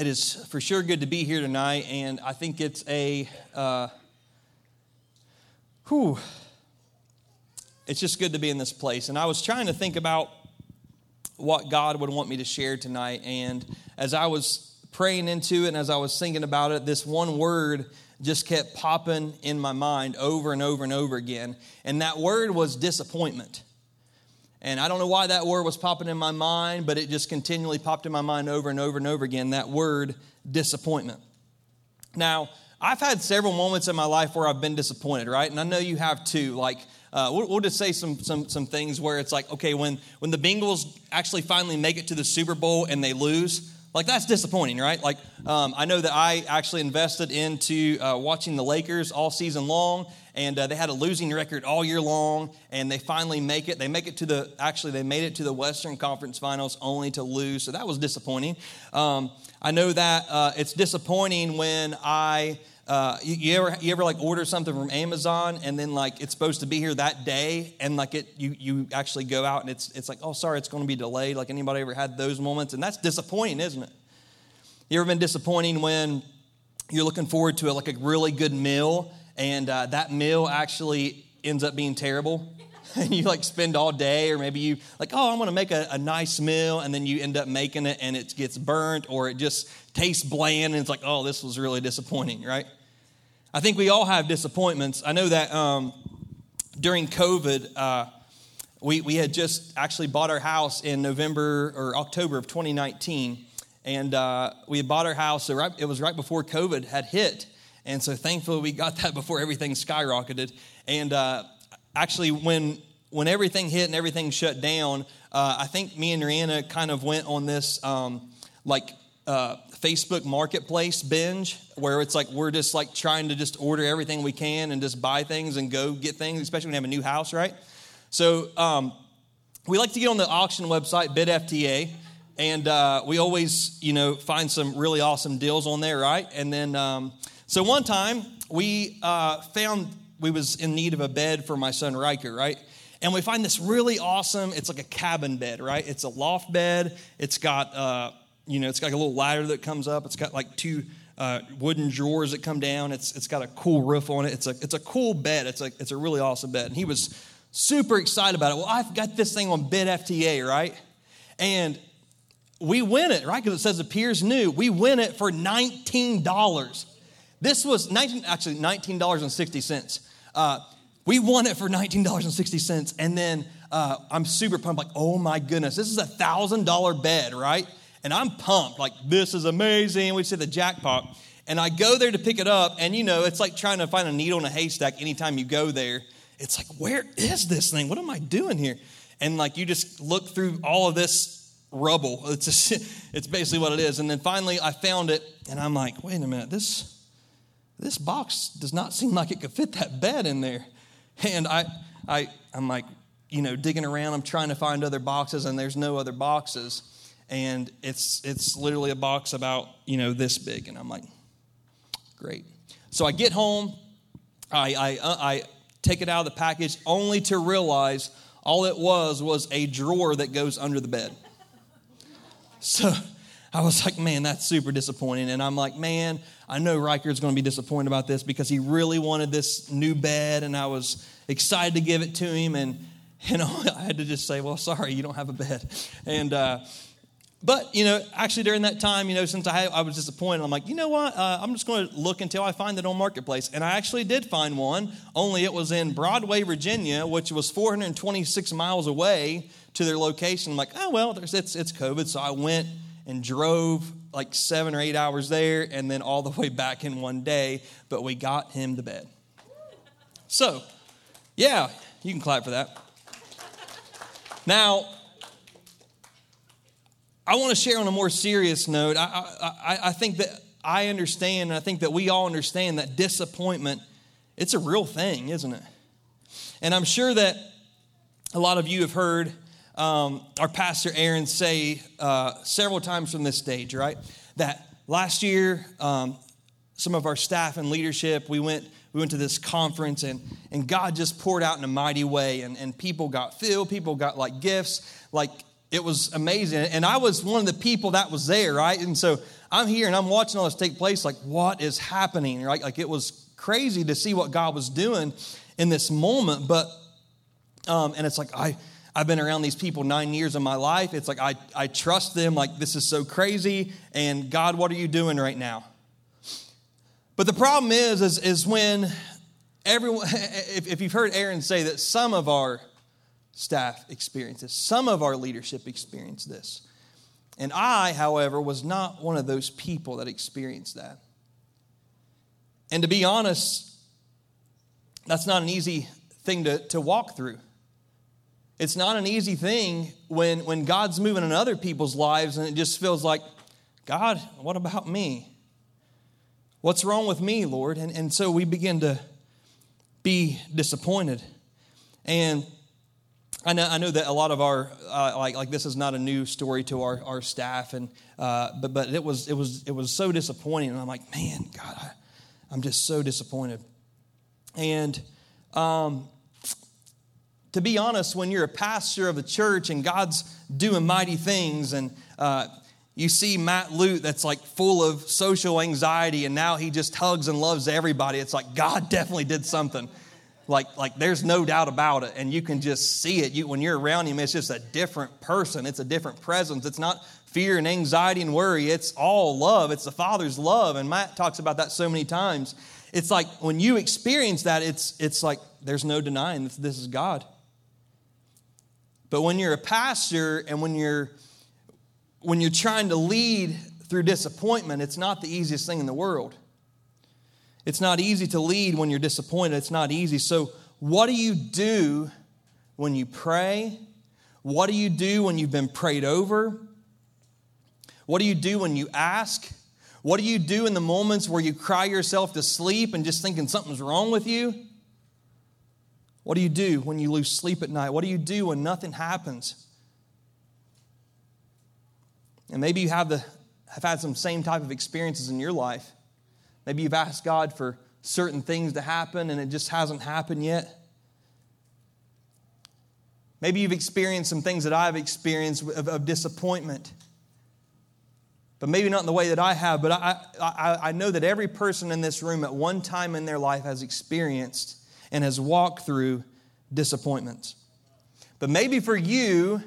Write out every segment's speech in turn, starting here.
It is for sure good to be here tonight, and I think it's a, uh, whew, it's just good to be in this place. And I was trying to think about what God would want me to share tonight, and as I was praying into it and as I was thinking about it, this one word just kept popping in my mind over and over and over again, and that word was disappointment. And I don't know why that word was popping in my mind, but it just continually popped in my mind over and over and over again that word disappointment. Now, I've had several moments in my life where I've been disappointed, right? And I know you have too. Like, uh, we'll, we'll, just say some, some, some things where it's like, okay, when, when the Bengals actually finally make it to the Super Bowl and they lose, like that's disappointing, right? Like um, I know that I actually invested into uh, watching the Lakers all season long, and uh, they had a losing record all year long, and they finally make it. They make it to the actually they made it to the Western Conference Finals only to lose, so that was disappointing. Um, I know that uh, it's disappointing when I uh, you, you, ever you ever like order something from Amazon and then like it's supposed to be here that day and like it you you actually go out and it's it's like oh sorry it's going to be delayed like anybody ever had those moments and that's disappointing isn't it? You ever been disappointing when you're looking forward to a, like a really good meal and uh, that meal actually ends up being terrible? and you like spend all day or maybe you like oh i'm going to make a, a, nice meal and then you end up making it and it gets burnt or it just tastes bland and it's like oh this was really disappointing right I think we all have disappointments. I know that um, during COVID, uh, we, we had just actually bought our house in November or October of 2019. And uh, we had bought our house, so right, it was right before COVID had hit. And so thankfully we got that before everything skyrocketed. And uh, actually, when, when everything hit and everything shut down, uh, I think me and Rihanna kind of went on this um, like uh, Facebook Marketplace binge where it's like we're just like trying to just order everything we can and just buy things and go get things, especially when you have a new house, right? So um, we like to get on the auction website, BidFTA, and uh, we always, you know, find some really awesome deals on there, right? And then, um, so one time we uh, found we was in need of a bed for my son Riker, right? And we find this really awesome. It's like a cabin bed, right? It's a loft bed. It's got uh, you know, it's got like a little ladder that comes up. It's got like two uh, wooden drawers that come down. It's it's got a cool roof on it. It's a it's a cool bed. It's a it's a really awesome bed. And he was super excited about it. Well, I've got this thing on Bid FTA, right? And we win it, right? Because it says appears new. We win it for nineteen dollars. This was nineteen actually nineteen dollars and sixty cents. Uh, we won it for nineteen dollars and sixty cents, and then uh, I'm super pumped. Like, oh my goodness, this is a thousand dollar bed, right? And I'm pumped, like, this is amazing. We say the jackpot. And I go there to pick it up, and you know, it's like trying to find a needle in a haystack anytime you go there. It's like, where is this thing? What am I doing here? And like, you just look through all of this rubble. It's, just, it's basically what it is. And then finally, I found it, and I'm like, wait a minute, this, this box does not seem like it could fit that bed in there. And I, I, I'm like, you know, digging around, I'm trying to find other boxes, and there's no other boxes and it's it's literally a box about you know this big. And i'm like great. So i get home. I i, uh, I take it out of the package only to realize all it was was a drawer that goes under the bed. So i was like man that's super disappointing. And i'm like man i know riker's going to be disappointed about this because he really wanted this new bed and i was excited to give it to him. And you know i had to just say well sorry you don't have a bed. And uh, but, you know, actually during that time, you know, since I, I was disappointed, I'm like, you know what? Uh, I'm just going to look until I find it on Marketplace. And I actually did find one, only it was in Broadway, Virginia, which was 426 miles away to their location. I'm like, oh, well, it's, it's COVID. So I went and drove like seven or eight hours there and then all the way back in one day. But we got him to bed. So, yeah, you can clap for that. Now, I want to share on a more serious note. I, I, I think that I understand, and I think that we all understand that disappointment, it's a real thing, isn't it? And I'm sure that a lot of you have heard um, our pastor Aaron say uh, several times from this stage, right? That last year, um, some of our staff and leadership, we went we went to this conference and, and God just poured out in a mighty way and, and people got filled, people got like gifts. Like it was amazing. And I was one of the people that was there, right? And so I'm here and I'm watching all this take place, like, what is happening? Right? Like, it was crazy to see what God was doing in this moment. But, um, and it's like, I, I've been around these people nine years of my life. It's like, I, I trust them, like, this is so crazy. And God, what are you doing right now? But the problem is, is, is when everyone, if, if you've heard Aaron say that some of our staff experience this. Some of our leadership experienced this. And I, however, was not one of those people that experienced that. And to be honest, that's not an easy thing to, to walk through. It's not an easy thing when, when God's moving in other people's lives and it just feels like, God, what about me? What's wrong with me, Lord? And, and so we begin to be disappointed. And I know, I know that a lot of our uh, like like this is not a new story to our, our staff and uh, but but it was it was it was so disappointing and I'm like man God I, I'm just so disappointed. And um, to be honest when you're a pastor of a church and God's doing mighty things and uh, you see Matt Lute that's like full of social anxiety and now he just hugs and loves everybody it's like God definitely did something like, like there's no doubt about it. And you can just see it. You, when you're around him, it's just a different person. It's a different presence. It's not fear and anxiety and worry. It's all love. It's the Father's love. And Matt talks about that so many times. It's like when you experience that, it's, it's like there's no denying that this is God. But when you're a pastor and when you're when you're trying to lead through disappointment, it's not the easiest thing in the world. It's not easy to lead when you're disappointed. It's not easy. So, what do you do when you pray? What do you do when you've been prayed over? What do you do when you ask? What do you do in the moments where you cry yourself to sleep and just thinking something's wrong with you? What do you do when you lose sleep at night? What do you do when nothing happens? And maybe you have, the, have had some same type of experiences in your life. Maybe you've asked God for certain things to happen and it just hasn't happened yet. Maybe you've experienced some things that I've experienced of, of disappointment. But maybe not in the way that I have, but I, I, I know that every person in this room at one time in their life has experienced and has walked through disappointments. But maybe for you,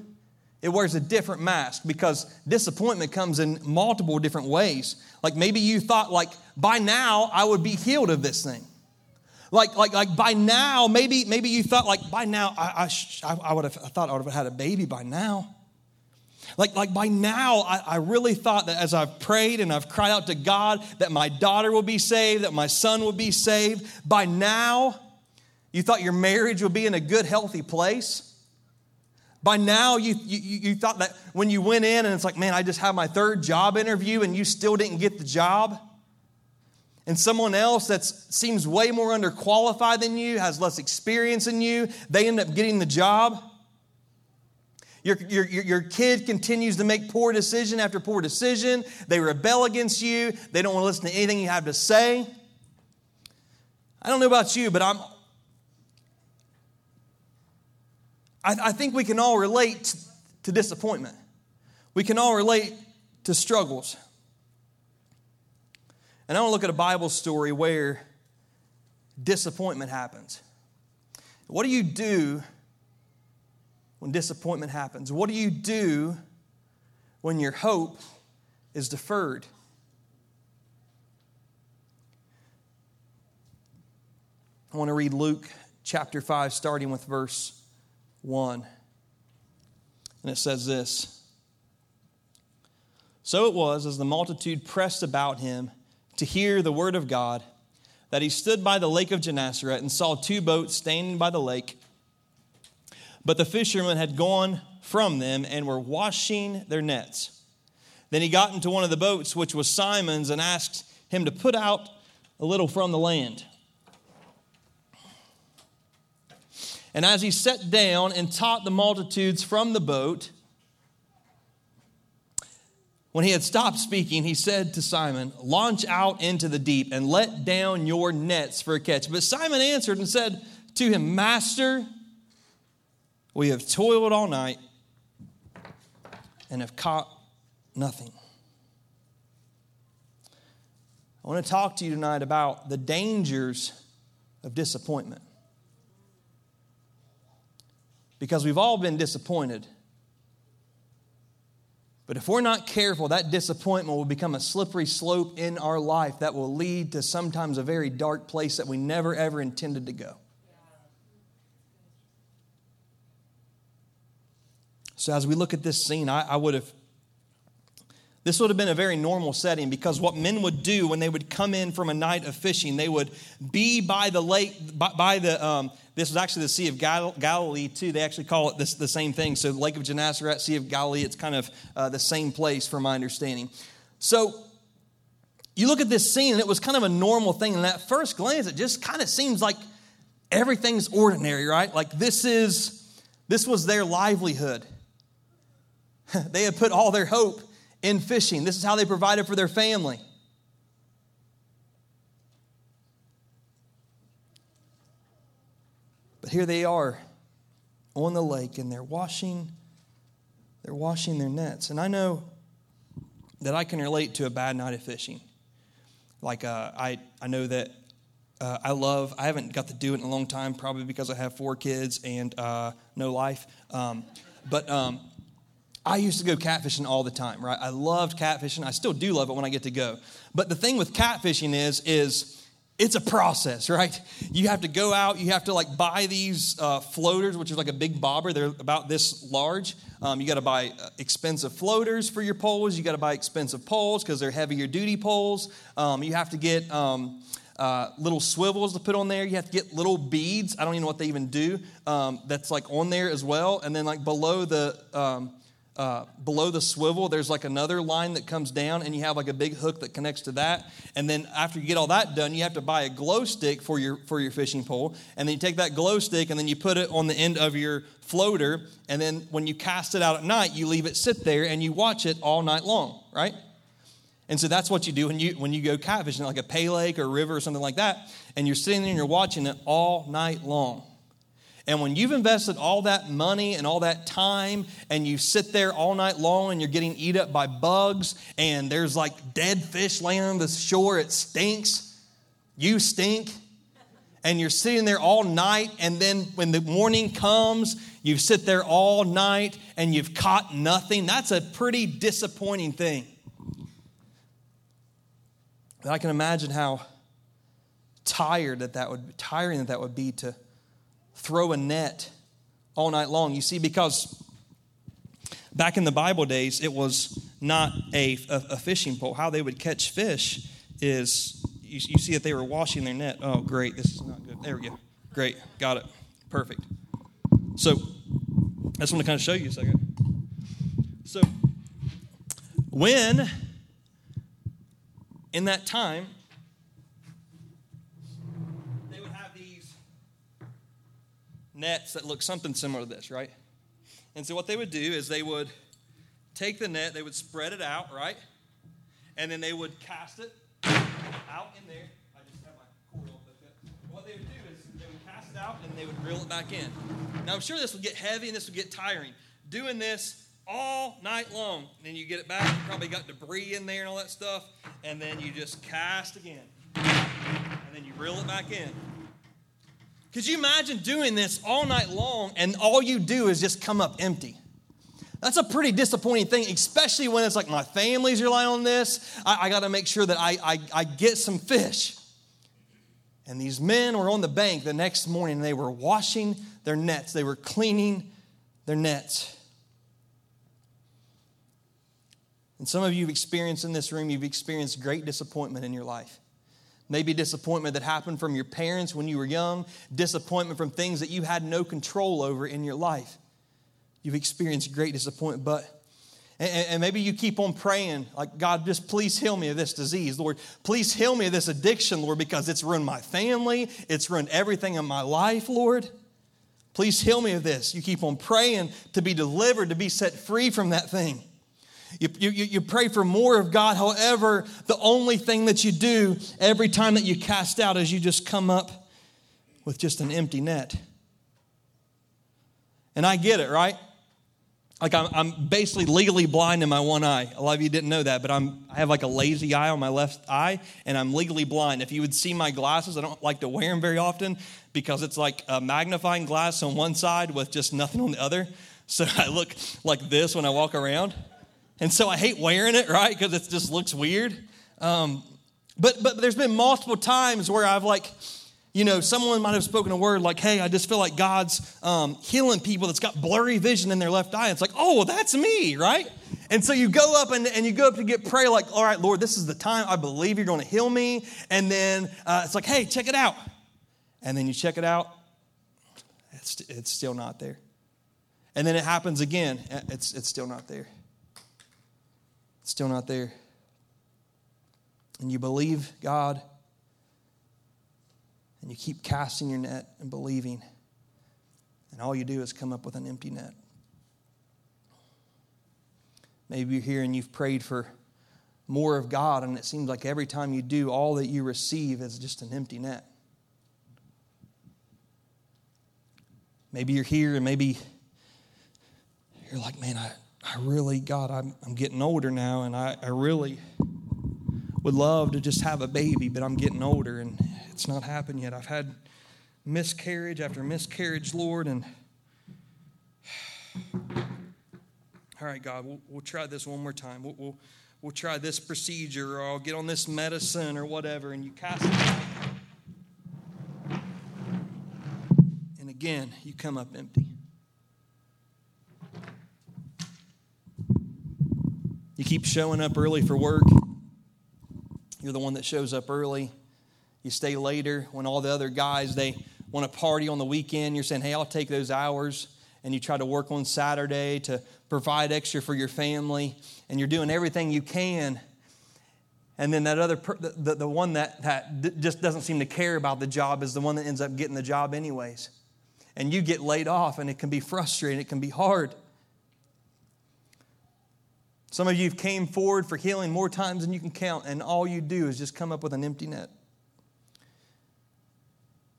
it wears a different mask because disappointment comes in multiple different ways. Like maybe you thought like by now I would be healed of this thing. Like, like, like by now, maybe, maybe you thought like by now I, I, I would have I thought I would have had a baby by now. Like, like by now, I, I really thought that as I've prayed and I've cried out to God that my daughter will be saved, that my son will be saved. By now, you thought your marriage would be in a good, healthy place. By now, you, you, you thought that when you went in and it's like, man, I just had my third job interview and you still didn't get the job. And someone else that seems way more underqualified than you, has less experience than you, they end up getting the job. Your, your, your kid continues to make poor decision after poor decision. They rebel against you. They don't want to listen to anything you have to say. I don't know about you, but I'm I, I think we can all relate to disappointment. We can all relate to struggles. And I want to look at a Bible story where disappointment happens. What do you do when disappointment happens? What do you do when your hope is deferred? I want to read Luke chapter 5, starting with verse 1. And it says this So it was, as the multitude pressed about him to hear the word of God, that he stood by the lake of Gennesaret and saw two boats standing by the lake. But the fishermen had gone from them and were washing their nets. Then he got into one of the boats, which was Simon's, and asked him to put out a little from the land. And as he sat down and taught the multitudes from the boat, when he had stopped speaking, he said to Simon, Launch out into the deep and let down your nets for a catch. But Simon answered and said to him, Master, we have toiled all night and have caught nothing. I want to talk to you tonight about the dangers of disappointment. Because we've all been disappointed. But if we're not careful, that disappointment will become a slippery slope in our life that will lead to sometimes a very dark place that we never ever intended to go. So, as we look at this scene, I, I would have this would have been a very normal setting because what men would do when they would come in from a night of fishing, they would be by the lake, by, by the, um, this was actually the Sea of Gal- Galilee too. They actually call it this, the same thing. So, Lake of Gennesaret, Sea of Galilee, it's kind of uh, the same place from my understanding. So, you look at this scene and it was kind of a normal thing. And at first glance, it just kind of seems like everything's ordinary, right? Like this is, this was their livelihood. they had put all their hope in fishing. This is how they provided for their family. But here they are on the lake and they're washing they're washing their nets. And I know that I can relate to a bad night of fishing. Like uh, I, I know that uh, I love. I haven't got to do it in a long time, probably because I have four kids and uh, no life. Um, but um, I used to go catfishing all the time, right? I loved catfishing. I still do love it when I get to go. But the thing with catfishing is, is it's a process, right? You have to go out, you have to like buy these uh, floaters, which is like a big bobber. They're about this large. Um, you got to buy uh, expensive floaters for your poles. You got to buy expensive poles because they're heavier duty poles. Um, you have to get um, uh, little swivels to put on there. You have to get little beads. I don't even know what they even do. Um, that's like on there as well. And then like below the um, uh, below the swivel, there's like another line that comes down, and you have like a big hook that connects to that. And then after you get all that done, you have to buy a glow stick for your for your fishing pole. And then you take that glow stick and then you put it on the end of your floater. And then when you cast it out at night, you leave it sit there and you watch it all night long, right? And so that's what you do when you when you go catfishing, like a pay lake or river or something like that, and you're sitting there and you're watching it all night long. And when you've invested all that money and all that time, and you sit there all night long and you're getting eat up by bugs, and there's like dead fish laying on the shore, it stinks. You stink. And you're sitting there all night, and then when the morning comes, you sit there all night and you've caught nothing. That's a pretty disappointing thing. But I can imagine how tired that that would tiring that that would be to throw a net all night long. You see, because back in the Bible days, it was not a, a, a fishing pole. How they would catch fish is you, you see that they were washing their net. Oh, great. This is not good. There we go. Great. Got it. Perfect. So, I just want to kind of show you a second. So, when in that time, nets that look something similar to this, right? And so what they would do is they would take the net, they would spread it out, right? And then they would cast it out in there. I just have my cord off What they would do is they would cast it out and they would reel it back in. Now I'm sure this would get heavy and this would get tiring. Doing this all night long. And then you get it back, you probably got debris in there and all that stuff, and then you just cast again. And then you reel it back in. Could you imagine doing this all night long and all you do is just come up empty? That's a pretty disappointing thing, especially when it's like my family's relying on this. I, I got to make sure that I, I, I get some fish. And these men were on the bank the next morning and they were washing their nets, they were cleaning their nets. And some of you have experienced in this room, you've experienced great disappointment in your life. Maybe disappointment that happened from your parents when you were young, disappointment from things that you had no control over in your life. You've experienced great disappointment, but and, maybe you keep on praying, like, God, just please heal me of this disease. Lord, please heal me of this addiction, Lord, because it's ruined my family, it's ruined everything in my life, Lord. Please heal me of this. You keep on praying to be delivered, to be set free from that thing. You, you, you pray for more of God. However, the only thing that you do every time that you cast out is you just come up with just an empty net. And I get it, right? like I'm, I'm basically legally blind in my one eye. A lot of you didn't know that, but I'm I have like a lazy eye on my left eye, and I'm legally blind. If you would see my glasses, I don't like to wear them very often because it's like a magnifying glass on one side with just nothing on the other. So I look like this when I walk around, and so I hate wearing it, right? Because it just looks weird. Um, but but there's been multiple times where I've like you know, someone might have spoken a word like, hey, I just feel like God's um, healing people that's got blurry vision in their left eye. It's like, oh, well, that's me, right? And so you go up and, and you go up to get prayer, like, all right, Lord, this is the time I believe you're going to heal me. And then uh, it's like, hey, check it out. And then you check it out, it's, it's still not there. And then it happens again, it's, it's still not there. Still not there. And you believe God and you keep casting your net and believing, and all you do is come up with an empty net. Maybe you're here and you've prayed for more of God, and it seems like every time you do, all that you receive is just an empty net. Maybe you're here and maybe you're like, man, I, I really, God, I'm, I'm getting older now, and I, I really would love to just have a baby, but I'm getting older and it's not happened yet. I've had miscarriage after miscarriage, Lord, and all right, God, we'll, we'll try this one more time. We'll, we'll, we'll try this procedure, or I'll get on this medicine, or whatever, and you cast it. And again, you come up empty. You keep showing up early for work. You're the one that shows up early. You stay later when all the other guys they want to party on the weekend. You're saying, "Hey, I'll take those hours." And you try to work on Saturday to provide extra for your family, and you're doing everything you can. And then that other, the, the one that, that just doesn't seem to care about the job is the one that ends up getting the job anyways. And you get laid off, and it can be frustrating, it can be hard. Some of you have came forward for healing more times than you can count, and all you do is just come up with an empty net.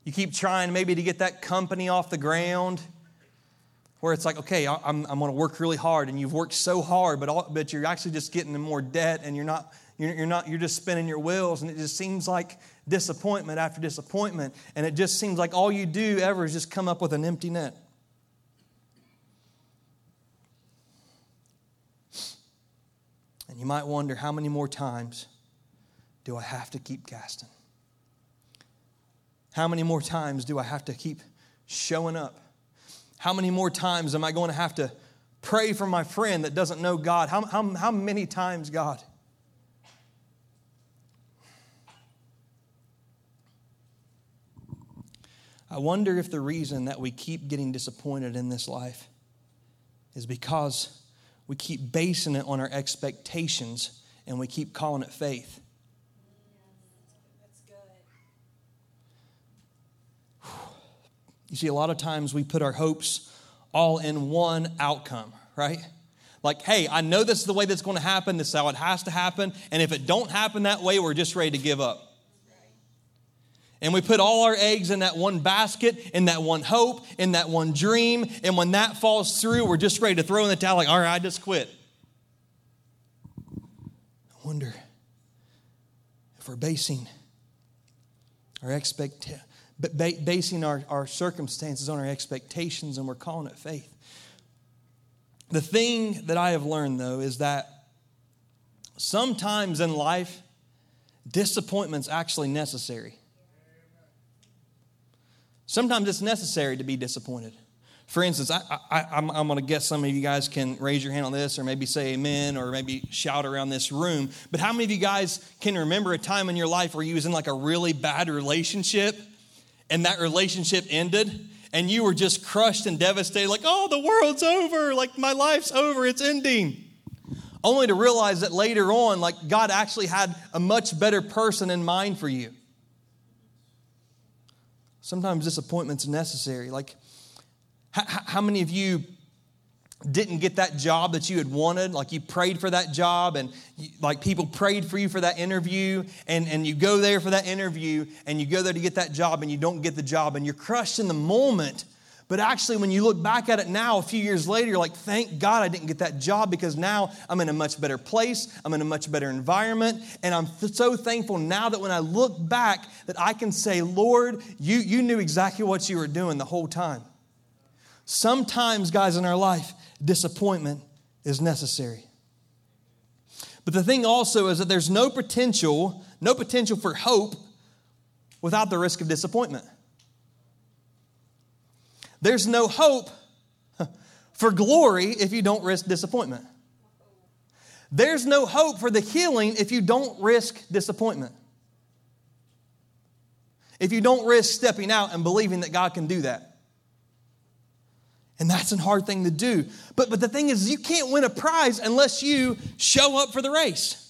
You keep trying maybe to get that company off the ground where it's like, okay, I'm, I'm going to work really hard, and you've worked so hard, but, all, but you're actually just getting in more debt, and you're not, you're, you're not, you're just spinning your wheels, and it just seems like disappointment after disappointment, and it just seems like all you do ever is just come up with an empty net. And you might wonder how many more times do I have to keep casting? How many more times do I have to keep showing up? How many more times am I going to have to pray for my friend that doesn't know God? How, how, how many times, God? I wonder if the reason that we keep getting disappointed in this life is because we keep basing it on our expectations and we keep calling it faith. You see, a lot of times we put our hopes all in one outcome, right? Like, hey, I know this is the way that's going to happen, this is how it has to happen, and if it don't happen that way, we're just ready to give up. And we put all our eggs in that one basket, in that one hope, in that one dream. And when that falls through, we're just ready to throw in the towel, like, all right, I just quit. I wonder if we're basing our expectation, basing our, our circumstances on our expectations and we're calling it faith. The thing that I have learned, though, is that sometimes in life, disappointment's actually necessary. Sometimes it's necessary to be disappointed. For instance, I, am going to guess some of you guys can raise your hand on this or maybe say amen or maybe shout around this room. But how many of you guys can remember a time in your life where you was in like a really bad relationship and that relationship ended and you were just crushed and devastated like, oh, the world's over. Like my life's over. It's ending. Only to realize that later on, like God actually had a much better person in mind for you. Sometimes disappointment's necessary. Like, how, how many of you didn't get that job that you had wanted like you prayed for that job and you, like people prayed for you for that interview and, and you go there for that interview and you go there to get that job and you don't get the job and you're crushed in the moment But actually, when you look back at it now, a few years later, you're like, thank God I didn't get that job because now I'm in a much better place. I'm in a much better environment. And I'm so thankful now that when I look back, that I can say, Lord, you, you knew exactly what you were doing the whole time. Sometimes, guys, in our life, disappointment is necessary. But the thing also is that there's no potential, no potential for hope without the risk of disappointment. There's no hope for glory if you don't risk disappointment. There's no hope for the healing if you don't risk disappointment. If you don't risk stepping out and believing that God can do that. And that's a hard thing to do. But, but the thing is, you can't win a prize unless you show up for the race.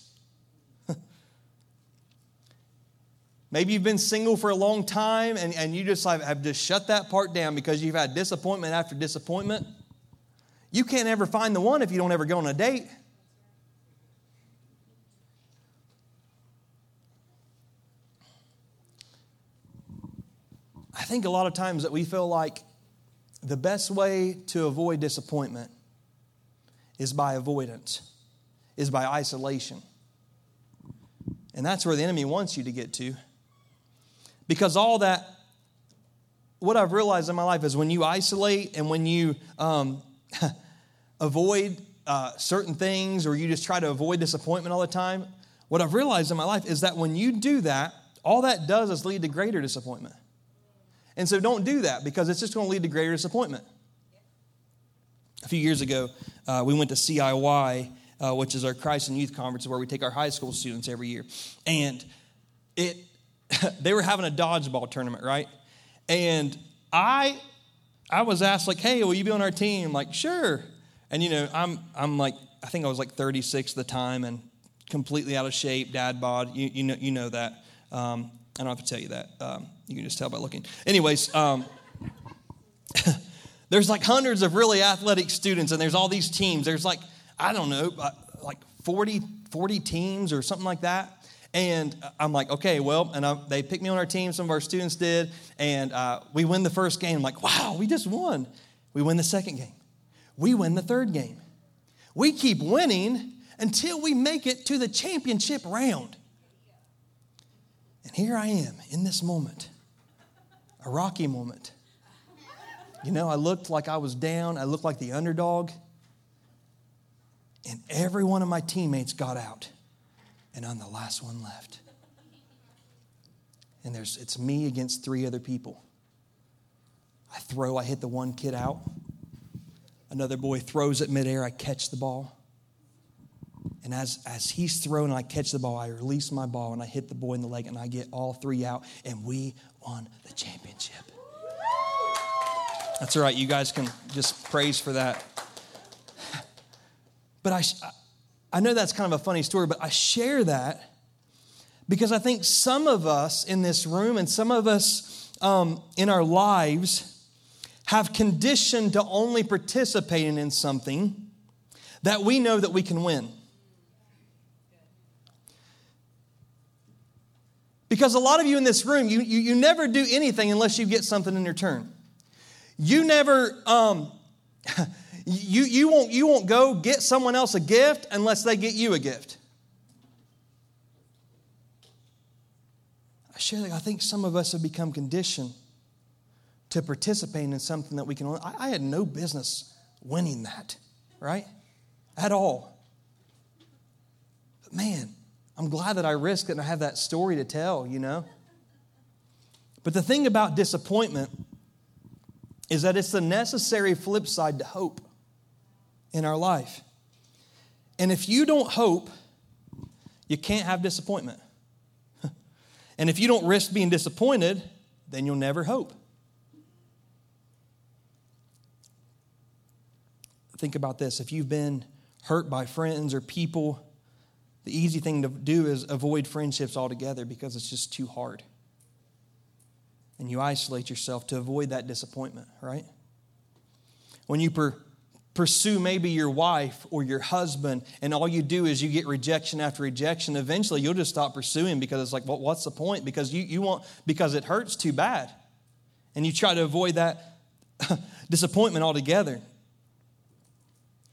Maybe you've been single for a long time and, and you just have, have just shut that part down because you've had disappointment after disappointment. You can't ever find the one if you don't ever go on a date. I think a lot of times that we feel like the best way to avoid disappointment is by avoidance, is by isolation. And that's where the enemy wants you to get to. Because all that, what I've realized in my life is when you isolate and when you um, avoid uh, certain things or you just try to avoid disappointment all the time, what I've realized in my life is that when you do that, all that does is lead to greater disappointment. And so don't do that because it's just going to lead to greater disappointment. A few years ago, uh, we went to CIY, uh, which is our Christ in Youth Conference, where we take our high school students every year. And it they were having a dodgeball tournament, right? And I I was asked like, "Hey, will you be on our team?" Like, "Sure." And you know, I'm I'm like I think I was like 36 at the time and completely out of shape, dad bod. You, you know you know that. Um, I don't have to tell you that. Um, you can just tell by looking. Anyways, um, there's like hundreds of really athletic students, and there's all these teams. There's like I don't know, uh, like 40 40 teams or something like that. And I'm like, okay, well, and I, they picked me on our team. Some of our students did, and uh, we win the first game. I'm like, wow, we just won. We win the second game. We win the third game. We keep winning until we make it to the championship round. And here I am in this moment, a rocky moment. You know, I looked like I was down, I looked like the underdog, and every one of my teammates got out and I'm the last one left. And there's, it's me against three other people. I throw, I hit the one kid out. Another boy throws it midair, I catch the ball. And as, as he's thrown and I catch the ball, I release my ball and I hit the boy in the leg and I get all three out, and we won the championship. That's all right. You guys can just praise for that. But I, I know that's kind of a funny story, but I share that because I think some of us in this room and some of us um, in our lives have conditioned to only participating in something that we know that we can win. Because a lot of you in this room, you, you, you never do anything unless you get something in return. You never, um, You, you, won't, you won't go get someone else a gift unless they get you a gift. I share that I think some of us have become conditioned to participating in something that we can. I, I had no business winning that, right? At all. But man, I'm glad that I risked it and I have that story to tell, you know? But the thing about disappointment is that it's the necessary flip side to hope in our life. And if you don't hope, you can't have disappointment. and if you don't risk being disappointed, then you'll never hope. Think about this. If you've been hurt by friends or people, the easy thing to do is avoid friendships altogether because it's just too hard. And you isolate yourself to avoid that disappointment, right? When you per, pursue maybe your wife or your husband, and all you do is you get rejection after rejection, eventually you'll just stop pursuing because it's like, well, what's the point? Because you, you want because it hurts too bad. And you try to avoid that disappointment altogether.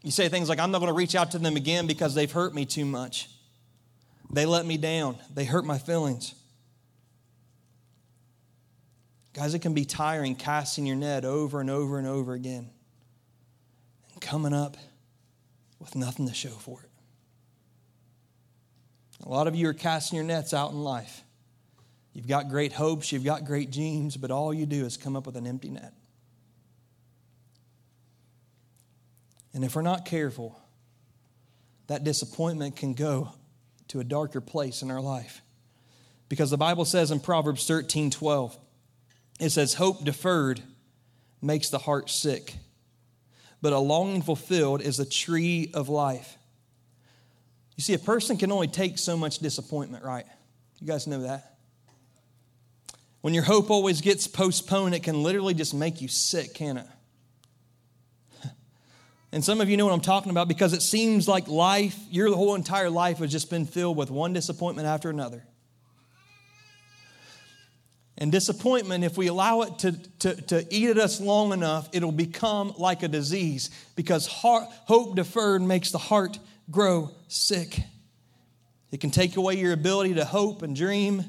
You say things like, I'm not going to reach out to them again because they've hurt me too much. They let me down. They hurt my feelings. Guys, it can be tiring casting your net over and over and over again coming up with nothing to show for it. A lot of you are casting your nets out in life. You've got great hopes, you've got great dreams, but all you do is come up with an empty net. And if we're not careful, that disappointment can go to a darker place in our life. Because the Bible says in Proverbs 13 12, it says, Hope deferred makes the heart sick, but a longing fulfilled is a tree of life. You see, a person can only take so much disappointment, right? You guys know that? When your hope always gets postponed, it can literally just make you sick, can it? And some of you know what I'm talking about because it seems like life, your whole entire life has just been filled with one disappointment after another. And disappointment, if we allow it to, to, to eat at us long enough, it'll become like a disease because heart, hope deferred makes the heart grow sick. It can take away your ability to hope and dream.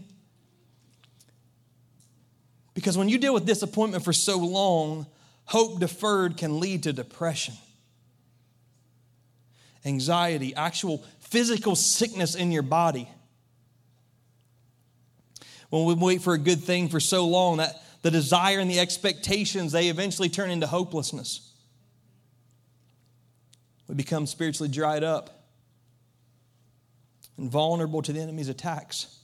Because when you deal with disappointment for so long, hope deferred can lead to depression, anxiety, actual physical sickness in your body. When we wait for a good thing for so long, that the desire and the expectations, they eventually turn into hopelessness. We become spiritually dried up and vulnerable to the enemy's attacks.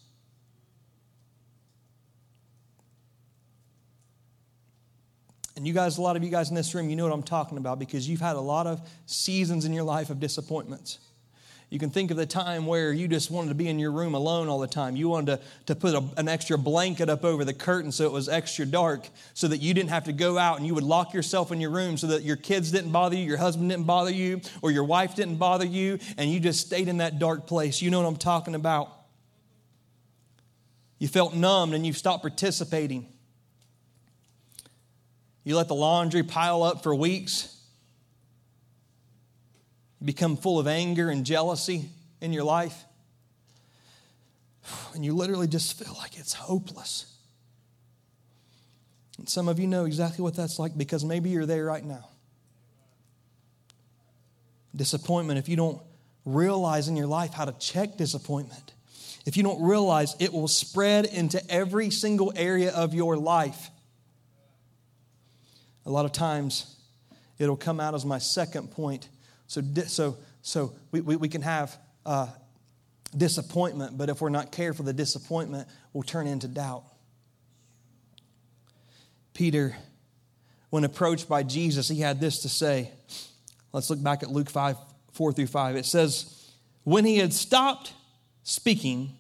And you guys, a lot of you guys in this room, you know what I'm talking about because you've had a lot of seasons in your life of disappointments. You can think of the time where you just wanted to be in your room alone all the time. You wanted to, to put a, an extra blanket up over the curtain so it was extra dark so that you didn't have to go out and you would lock yourself in your room so that your kids didn't bother you, your husband didn't bother you, or your wife didn't bother you, and you just stayed in that dark place. You know what I'm talking about. You felt numbed and you stopped participating. You let the laundry pile up for weeks become full of anger and jealousy in your life. And you literally just feel like it's hopeless. And some of you know exactly what that's like because maybe you're there right now. Disappointment, if you don't realize in your life how to check disappointment, if you don't realize it will spread into every single area of your life, a lot of times it'll come out as my second point so, so, so we, we, we can have uh, disappointment, but if we're not careful, the disappointment will turn into doubt. Peter, when approached by Jesus, he had this to say. Let's look back at Luke 5 4 through 5. It says, When he had stopped speaking,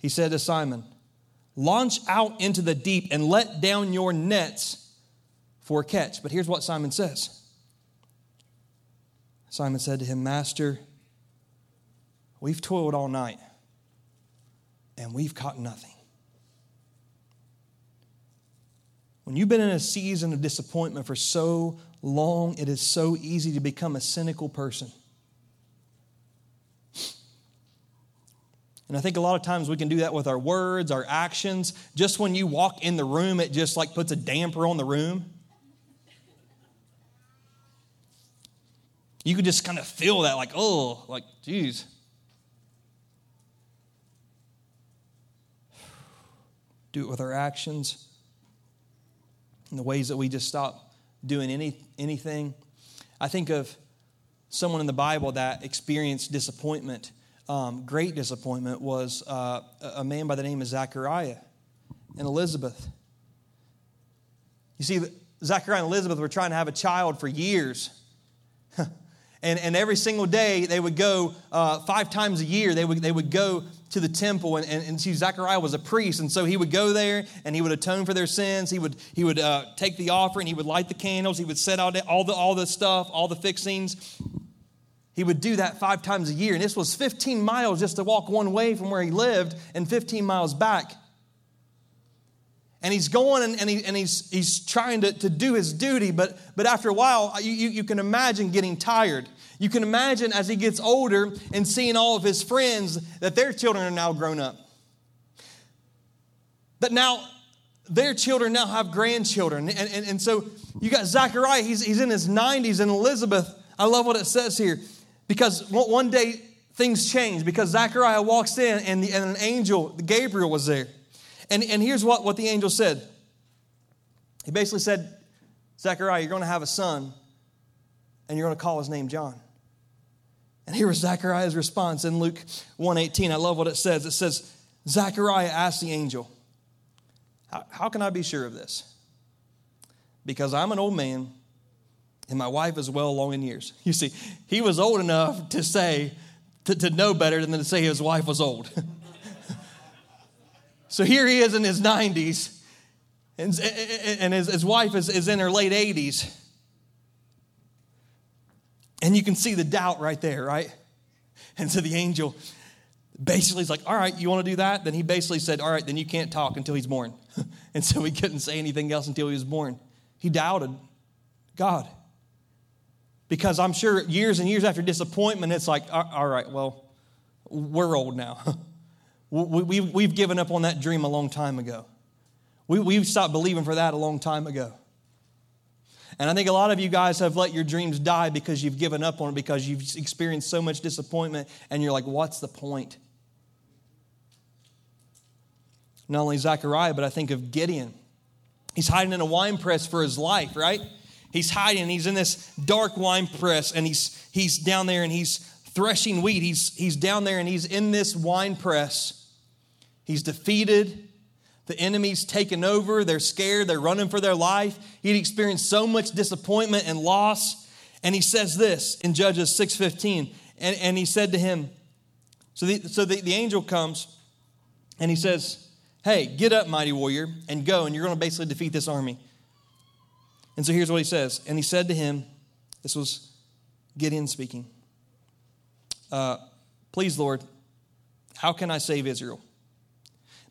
he said to Simon, Launch out into the deep and let down your nets for a catch. But here's what Simon says Simon said to him, Master, we've toiled all night and we've caught nothing. When you've been in a season of disappointment for so long, it is so easy to become a cynical person. And I think a lot of times we can do that with our words, our actions. Just when you walk in the room, it just like puts a damper on the room. You could just kind of feel that, like, oh, like, geez. Do it with our actions, and the ways that we just stop doing any, anything. I think of someone in the Bible that experienced disappointment, um, great disappointment, was uh, a man by the name of Zachariah and Elizabeth. You see, Zachariah and Elizabeth were trying to have a child for years. And, and every single day, they would go uh, five times a year, they would, they would go to the temple. And, and, and see, Zechariah was a priest. And so he would go there and he would atone for their sins. He would, he would uh, take the offering, he would light the candles, he would set out all the, all the stuff, all the fixings. He would do that five times a year. And this was 15 miles just to walk one way from where he lived and 15 miles back. And he's going and, and, he, and he's, he's trying to, to do his duty, but, but after a while, uh, you, you, you can imagine getting tired. You can imagine as he gets older and seeing all of his friends that their children are now grown up. That now their children now have grandchildren. And, and, and so you got Zachariah, he's, he's in his 90s, and Elizabeth, I love what it says here, because one day things change because Zachariah walks in and, the, and an angel, Gabriel, was there. And, and here's what, what the angel said. He basically said, Zechariah, you're going to have a son, and you're going to call his name John. And here was Zechariah's response in Luke 1:18. I love what it says. It says, Zechariah asked the angel, how, can I be sure of this? Because I'm an old man, and my wife is well along in years. You see, he was old enough to say, to, to know better than to say his wife was old. So here he is in his 90s, and, and his, his wife is, is in her late 80s. And you can see the doubt right there, right? And so the angel basically is like, All right, you want to do that? Then he basically said, All right, then you can't talk until he's born. and so he couldn't say anything else until he was born. He doubted God. Because I'm sure years and years after disappointment, it's like, All right, well, we're old now. We, we, have given up on that dream a long time ago. We, we've stopped believing for that a long time ago. And I think a lot of you guys have let your dreams die because you've given up on it because you've experienced so much disappointment and you're like, what's the point? Not only Zechariah, but I think of Gideon. He's hiding in a wine press for his life, right? He's hiding. He's in this dark wine press and he's, he's down there and he's threshing wheat. He's, he's down there and he's in this wine press He's defeated. The enemy's taken over. They're scared. They're running for their life. He'd experienced so much disappointment and loss. And he says this in Judges 6.15. And, and he said to him, so, the, so the, the angel comes and he says, hey, get up, mighty warrior, and go, and you're going to basically defeat this army. And so here's what he says. And he said to him, this was Gideon speaking, uh, Please, Lord, how can I save Israel?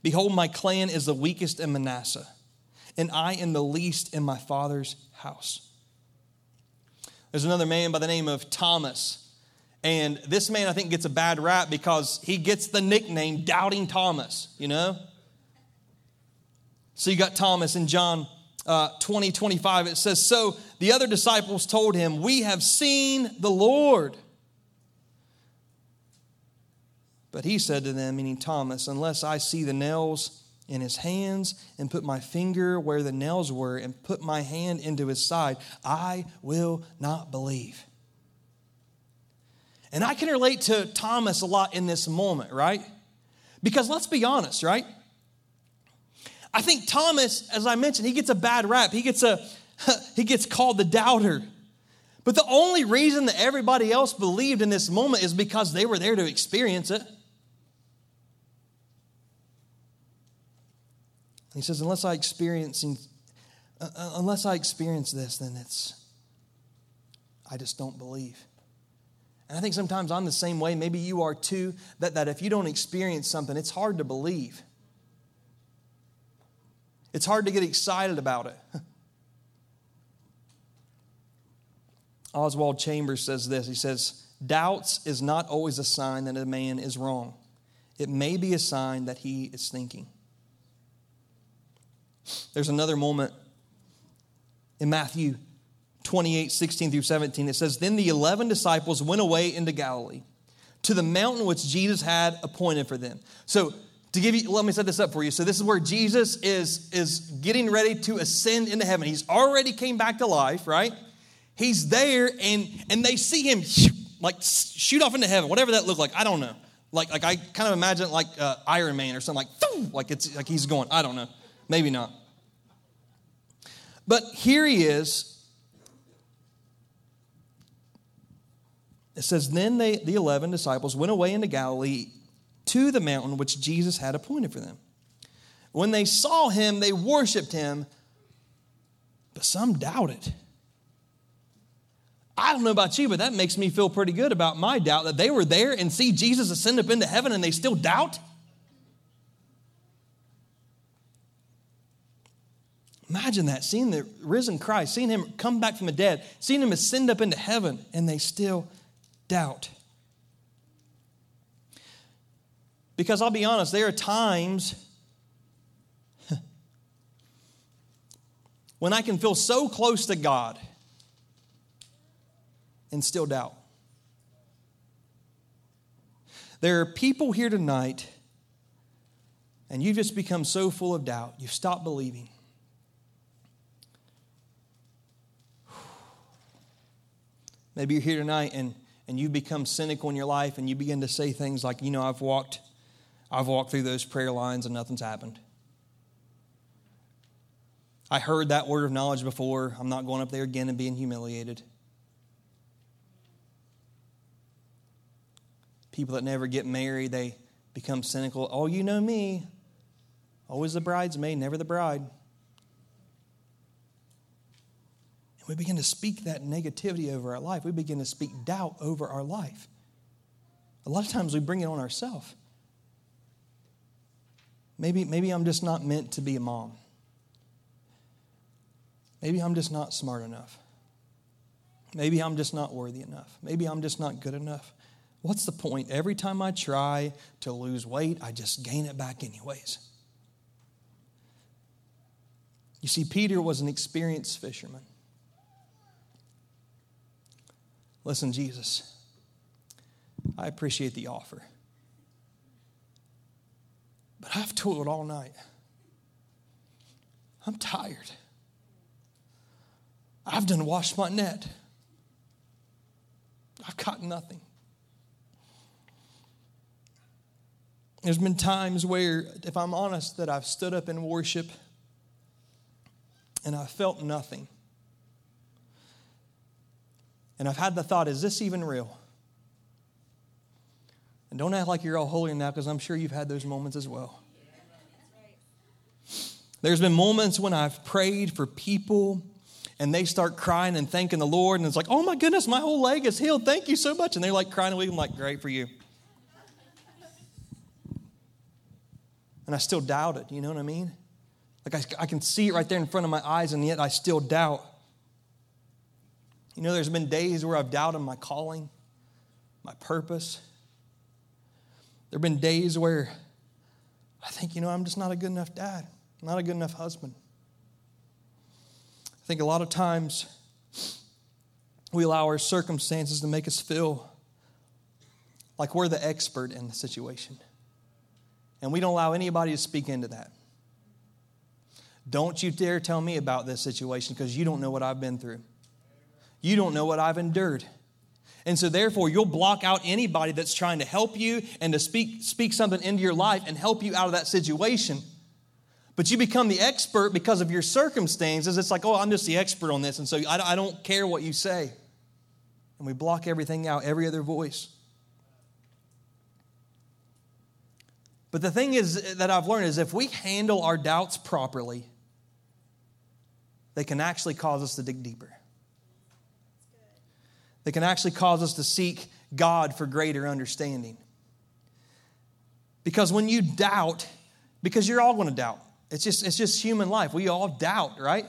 Behold, my clan is the weakest in Manasseh, and I am the least in my father's house. There's another man by the name of Thomas. And this man, I think, gets a bad rap because he gets the nickname Doubting Thomas, you know? So you got Thomas in John uh, 20, 25. It says, So the other disciples told him, We have seen the Lord. But he said to them, meaning Thomas, Unless I see the nails in his hands and put my finger where the nails were and put my hand into his side, I will not believe. And I can relate to Thomas a lot in this moment, right? Because let's be honest, right? I think Thomas, as I mentioned, he gets a bad rap. He gets a he gets called the doubter. But the only reason that everybody else believed in this moment is because they were there to experience it. He says, unless I experiencing, uh, uh, unless I experience this, then it's, I just don't believe. And I think sometimes I'm the same way. Maybe you are too, that, that if you don't experience something, it's hard to believe. It's hard to get excited about it. Oswald Chambers says this He says, Doubts is not always a sign that a man is wrong, it may be a sign that he is thinking. There's another moment in Matthew 28 16 through 17. It says, Then the 11 disciples went away into Galilee to the mountain which Jesus had appointed for them. So, to give you, let me set this up for you. So, this is where Jesus is, is getting ready to ascend into heaven. He's already came back to life, right? He's there, and, and they see him like shoot off into heaven, whatever that looked like. I don't know. Like, like I kind of imagine like uh, Iron Man or something like, like it's like he's going. I don't know. Maybe not. But here he is. It says, Then they, the 11 disciples went away into Galilee to the mountain which Jesus had appointed for them. When they saw him, they worshiped him, but some doubted. I don't know about you, but that makes me feel pretty good about my doubt that they were there and see Jesus ascend up into heaven and they still doubt. Imagine that, seeing the risen Christ, seeing him come back from the dead, seeing him ascend up into heaven, and they still doubt. Because I'll be honest, there are times when I can feel so close to God and still doubt. There are people here tonight, and you've just become so full of doubt, you've stopped believing. Maybe you're here tonight and, and you become cynical in your life and you begin to say things like, you know, I've walked, I've walked through those prayer lines and nothing's happened. I heard that word of knowledge before. I'm not going up there again and being humiliated. People that never get married, they become cynical. Oh, you know me. Always the bridesmaid, never the bride. We begin to speak that negativity over our life. We begin to speak doubt over our life. A lot of times we bring it on ourselves. Maybe, maybe I'm just not meant to be a mom. Maybe I'm just not smart enough. Maybe I'm just not worthy enough. Maybe I'm just not good enough. What's the point? Every time I try to lose weight, I just gain it back, anyways. You see, Peter was an experienced fisherman. Listen, Jesus, I appreciate the offer. But I've toiled all night. I'm tired. I've done washed my net. I've caught nothing. There's been times where, if I'm honest, that I've stood up in worship and I felt nothing. And I've had the thought, is this even real? And don't act like you're all holy now because I'm sure you've had those moments as well. There's been moments when I've prayed for people and they start crying and thanking the Lord, and it's like, oh my goodness, my whole leg is healed. Thank you so much. And they're like crying and I'm like, great for you. And I still doubt it, you know what I mean? Like I, I can see it right there in front of my eyes, and yet I still doubt. You know, there's been days where I've doubted my calling, my purpose. There have been days where I think, you know, I'm just not a good enough dad, not a good enough husband. I think a lot of times we allow our circumstances to make us feel like we're the expert in the situation. And we don't allow anybody to speak into that. Don't you dare tell me about this situation because you don't know what I've been through. You don't know what I've endured. And so, therefore, you'll block out anybody that's trying to help you and to speak, speak something into your life and help you out of that situation. But you become the expert because of your circumstances. It's like, oh, I'm just the expert on this. And so I, I don't care what you say. And we block everything out, every other voice. But the thing is that I've learned is if we handle our doubts properly, they can actually cause us to dig deeper that can actually cause us to seek God for greater understanding. Because when you doubt, because you're all going to doubt, it's just, it's just human life. We all doubt, right?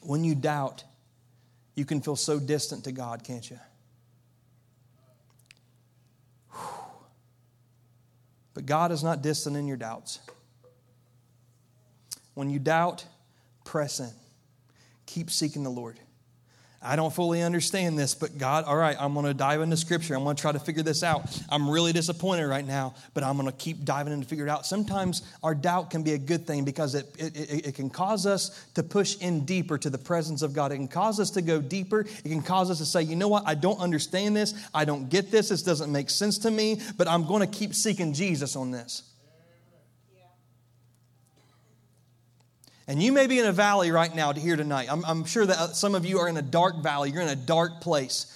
When you doubt, you can feel so distant to God, can't you? But God is not distant in your doubts. When you doubt, press in. Keep seeking the Lord. I don't fully understand this, but God, all right, I'm going to dive into scripture. I'm going to try to figure this out. I'm really disappointed right now, but I'm going to keep diving in to figure it out. Sometimes our doubt can be a good thing because it, it, it, can cause us to push in deeper to the presence of God. It can cause us to go deeper. It can cause us to say, you know what? I don't understand this. I don't get this. This doesn't make sense to me, but I'm going to keep seeking Jesus on this. And you may be in a valley right now to hear tonight. I'm, I'm sure that uh, some of you are in a dark valley, you're in a dark place.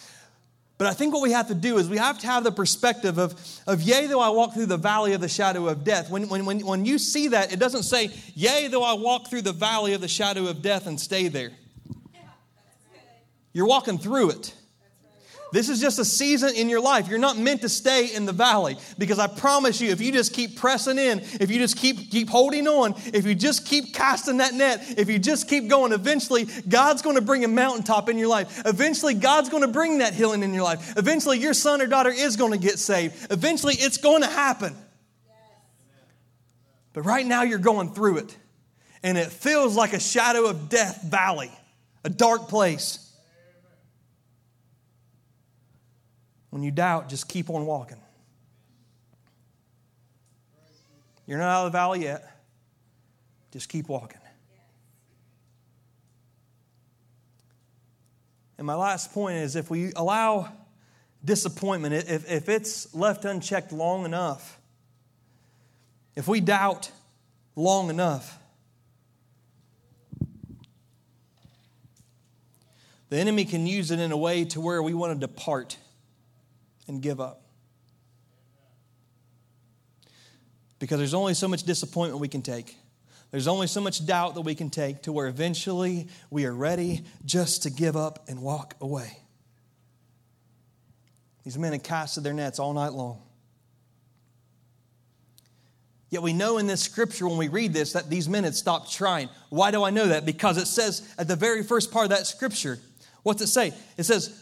But I think what we have to do is we have to have the perspective of, of yea, though I walk through the valley of the shadow of death. When, when, when, when you see that, it doesn't say, yea, though I walk through the valley of the shadow of death and stay there. You're walking through it. This is just a season in your life. You're not meant to stay in the valley because I promise you, if you just keep pressing in, if you just keep, keep holding on, if you just keep casting that net, if you just keep going, eventually God's going to bring a mountaintop in your life. Eventually, God's going to bring that healing in your life. Eventually, your son or daughter is going to get saved. Eventually, it's going to happen. But right now, you're going through it, and it feels like a shadow of death valley, a dark place. When you doubt, just keep on walking. You're not out of the valley yet. Just keep walking. And my last point is if we allow disappointment, if, if it's left unchecked long enough, if we doubt long enough, the enemy can use it in a way to where we want to depart and give up. Because there's only so much disappointment we can take. There's only so much doubt that we can take to where eventually we are ready just to give up and walk away. These men had casted their nets all night long. Yet we know in this scripture when we read this that these men had stopped trying. Why do I know that? Because it says at the very first part of that scripture, what's it say? It says,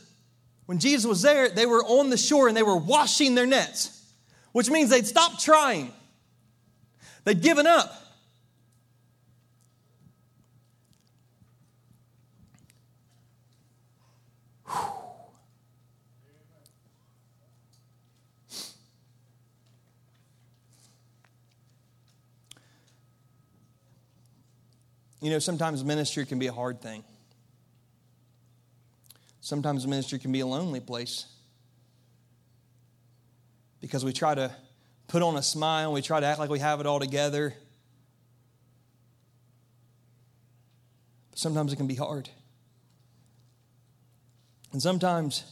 when Jesus was there, they were on the shore and they were washing their nets, which means they'd stopped trying. They'd given up. You know, sometimes ministry can be a hard thing. Sometimes ministry can be a lonely place because we try to put on a smile, we try to act like we have it all together. But sometimes it can be hard. And sometimes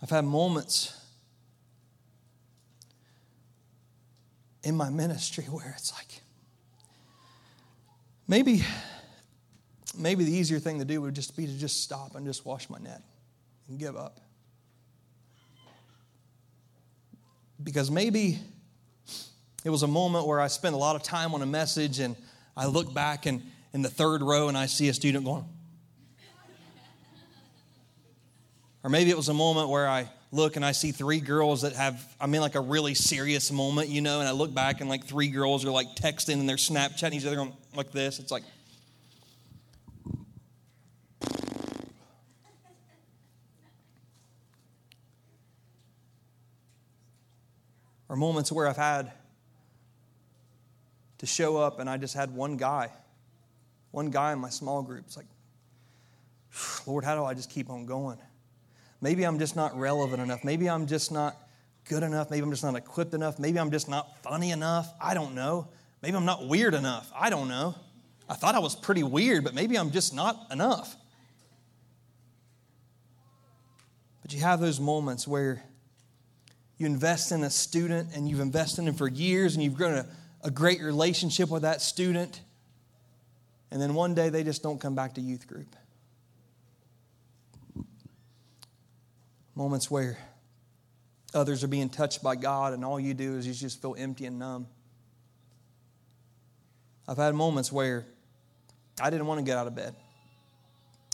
I've had moments in my ministry where it's like, maybe maybe the easier thing to do would just be to just stop and just wash my net and give up. Because maybe it was a moment where I spent a lot of time on a message and I look back and in the third row and I see a student going. or maybe it was a moment where I look and I see three girls that have, I mean, like a really serious moment, you know, and I look back and like three girls are like texting and they're Snapchatting each other like this. It's like, or moments where I've had to show up and I just had one guy, one guy in my small group. It's like, Lord, how do I just keep on going? Maybe I'm just not relevant enough. Maybe I'm just not good enough. Maybe I'm just not equipped enough. Maybe I'm just not funny enough. I don't know. Maybe I'm not weird enough. I don't know. I thought I was pretty weird, but maybe I'm just not enough. But you have those moments where you invest in a student and you've invested in them for years and you've grown a, a great relationship with that student. And then one day they just don't come back to youth group. Moments where others are being touched by God and all you do is you just feel empty and numb. I've had moments where I didn't want to get out of bed.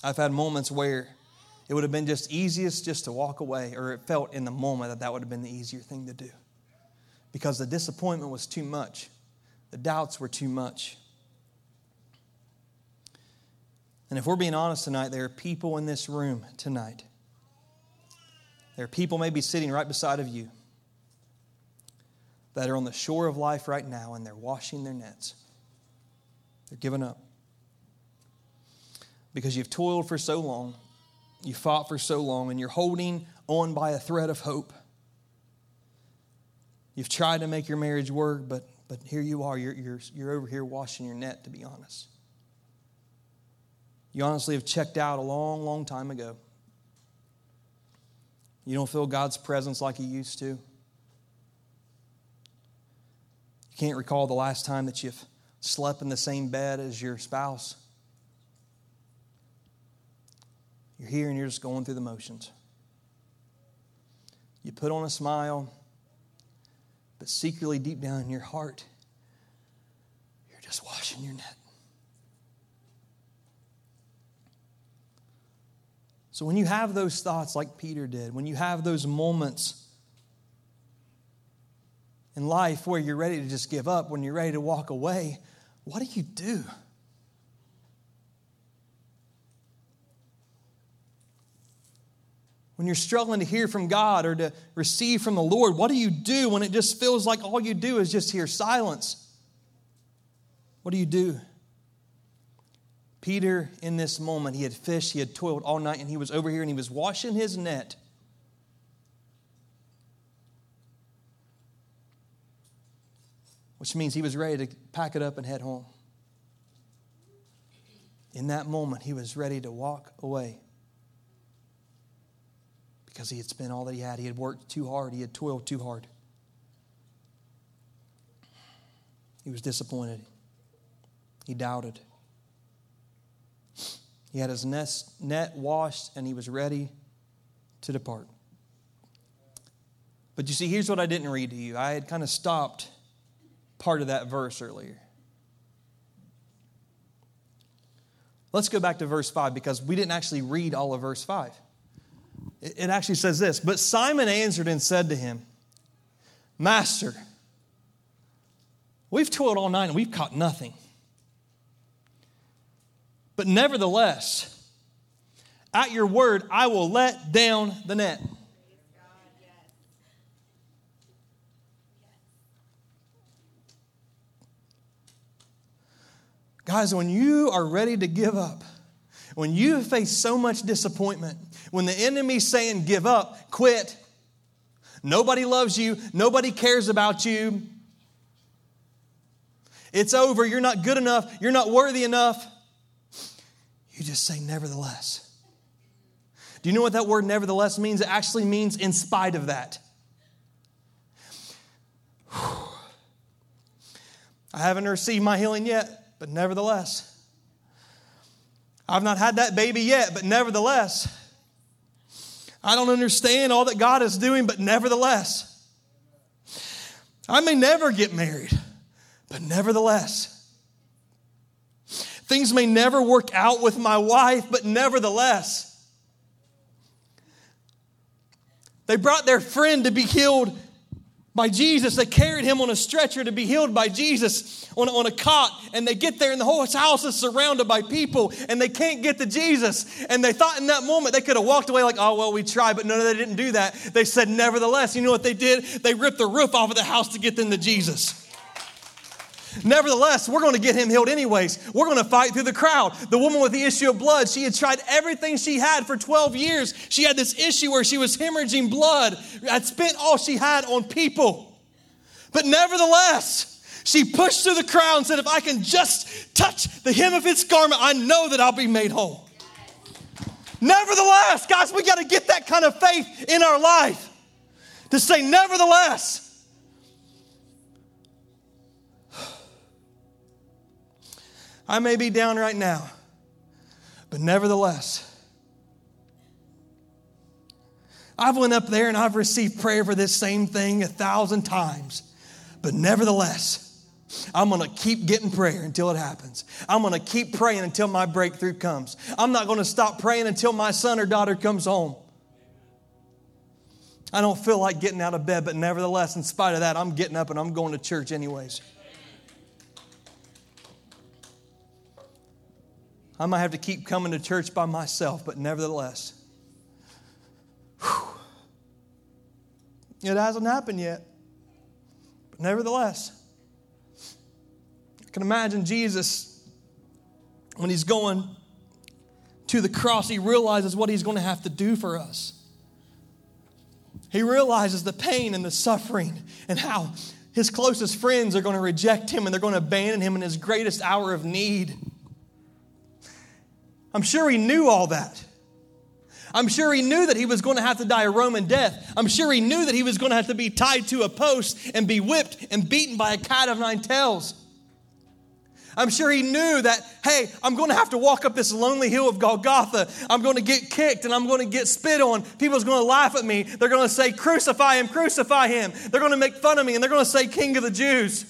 I've had moments where it would have been just easiest just to walk away, or it felt in the moment that that would have been the easier thing to do. Because the disappointment was too much, the doubts were too much. And if we're being honest tonight, there are people in this room tonight. There are people maybe sitting right beside of you that are on the shore of life right now and they're washing their nets. They're giving up. Because you've toiled for so long you fought for so long and you're holding on by a thread of hope. You've tried to make your marriage work, but, but here you are. You're, you're, you're over here washing your net, to be honest. You honestly have checked out a long, long time ago. You don't feel God's presence like you used to. You can't recall the last time that you've slept in the same bed as your spouse. You're here and you're just going through the motions. You put on a smile, but secretly deep down in your heart, you're just washing your net. So when you have those thoughts like Peter did, when you have those moments in life where you're ready to just give up, when you're ready to walk away, what do you do? When you're struggling to hear from God or to receive from the Lord, what do you do when it just feels like all you do is just hear silence? What do you do? Peter, in this moment, he had fished, he had toiled all night, and he was over here and he was washing his net. Which means he was ready to pack it up and head home. In that moment, he was ready to walk away because he had spent all that he had. He had worked too hard, he had toiled too hard. He was disappointed, he doubted. He had his net washed and he was ready to depart. But you see, here's what I didn't read to you. I had kind of stopped part of that verse earlier. Let's go back to verse 5 because we didn't actually read all of verse 5. It actually says this But Simon answered and said to him, Master, we've toiled all night and we've caught nothing. But nevertheless, at your word, I will let down the net. Guys, when you are ready to give up, when you face so much disappointment, when the enemy's saying, give up, quit, nobody loves you, nobody cares about you, it's over, you're not good enough, you're not worthy enough, you just say, nevertheless. Do you know what that word nevertheless means? It actually means in spite of that. I haven't received my healing yet, but nevertheless. I've not had that baby yet, but nevertheless. I don't understand all that God is doing, but nevertheless. I may never get married, but nevertheless. Things may never work out with my wife, but nevertheless. They brought their friend to be healed by Jesus. They carried him on a stretcher to be healed by Jesus on, on a cot. And they get there, and the whole house is surrounded by people, and they can't get to Jesus. And they thought in that moment they could have walked away like, oh, well, we tried, but no, they didn't do that. They said, nevertheless, you know what they did? They ripped the roof off of the house to get them to Jesus. Nevertheless, we're going to get him healed anyways. We're going to fight through the crowd. The woman with the issue of blood, she had tried everything she had for 12 years. She had this issue where she was hemorrhaging blood, had spent all she had on people. But nevertheless, she pushed through the crowd and said, If I can just touch the hem of his garment, I know that I'll be made whole. Nevertheless, guys, we got to get that kind of faith in our life to say, Nevertheless. I may be down right now, but nevertheless, I've went up there and I've received prayer for this same thing a thousand times, but nevertheless, I'm going to keep getting prayer until it happens. I'm going to keep praying until my breakthrough comes. I'm not going to stop praying until my son or daughter comes home. I don't feel like getting out of bed, but nevertheless, in spite of that, I'm getting up and I'm going to church anyways. I might have to keep coming to church by myself, but nevertheless. It hasn't happened yet. But nevertheless, I can imagine Jesus when he's going to the cross, he realizes what he's going to have to do for us. He realizes the pain and the suffering and how his closest friends are going to reject him and they're going to abandon him in his greatest hour of need. I'm sure he knew all that. I'm sure he knew that he was going to have to die a Roman death. I'm sure he knew that he was going to have to be tied to a post and be whipped and beaten by a cat of nine tails. I'm sure he knew that, hey, I'm going to have to walk up this lonely hill of Golgotha. I'm going to get kicked and I'm going to get spit on. People's going to laugh at me. They're going to say, Crucify him, crucify him. They're going to make fun of me and they're going to say, King of the Jews.